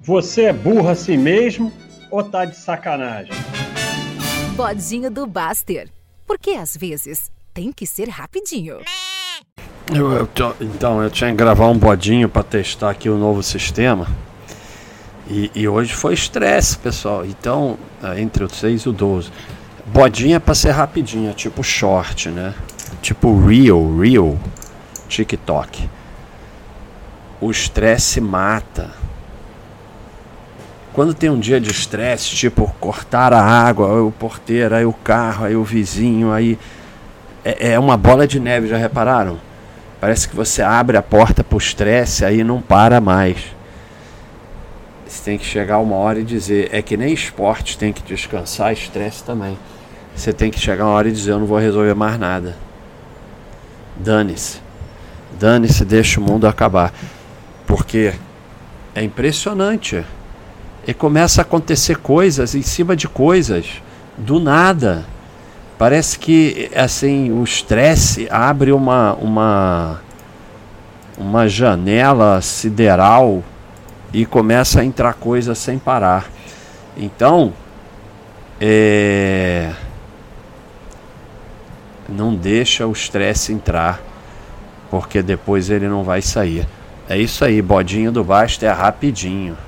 Você é burro assim mesmo ou tá de sacanagem? Bodinho do Baster. Porque às vezes tem que ser rapidinho. Eu, eu então, eu tinha que gravar um bodinho para testar aqui o novo sistema. E, e hoje foi estresse, pessoal. Então, é, entre o 6 e o 12. Bodinho é para ser rapidinho, é tipo short, né? Tipo Reel, Reel, TikTok. O estresse mata. Quando tem um dia de estresse, tipo cortar a água, aí o porteiro, aí o carro, aí o vizinho, aí. É, é uma bola de neve, já repararam? Parece que você abre a porta pro estresse, aí não para mais. Você tem que chegar uma hora e dizer, é que nem esporte tem que descansar, estresse também. Você tem que chegar uma hora e dizer, eu não vou resolver mais nada. Dane-se. Dane-se, deixa o mundo acabar. Porque é impressionante. E começa a acontecer coisas em cima de coisas, do nada. Parece que assim o estresse abre uma, uma, uma janela sideral e começa a entrar coisa sem parar. Então, é, não deixa o estresse entrar, porque depois ele não vai sair. É isso aí, bodinho do Basta é rapidinho.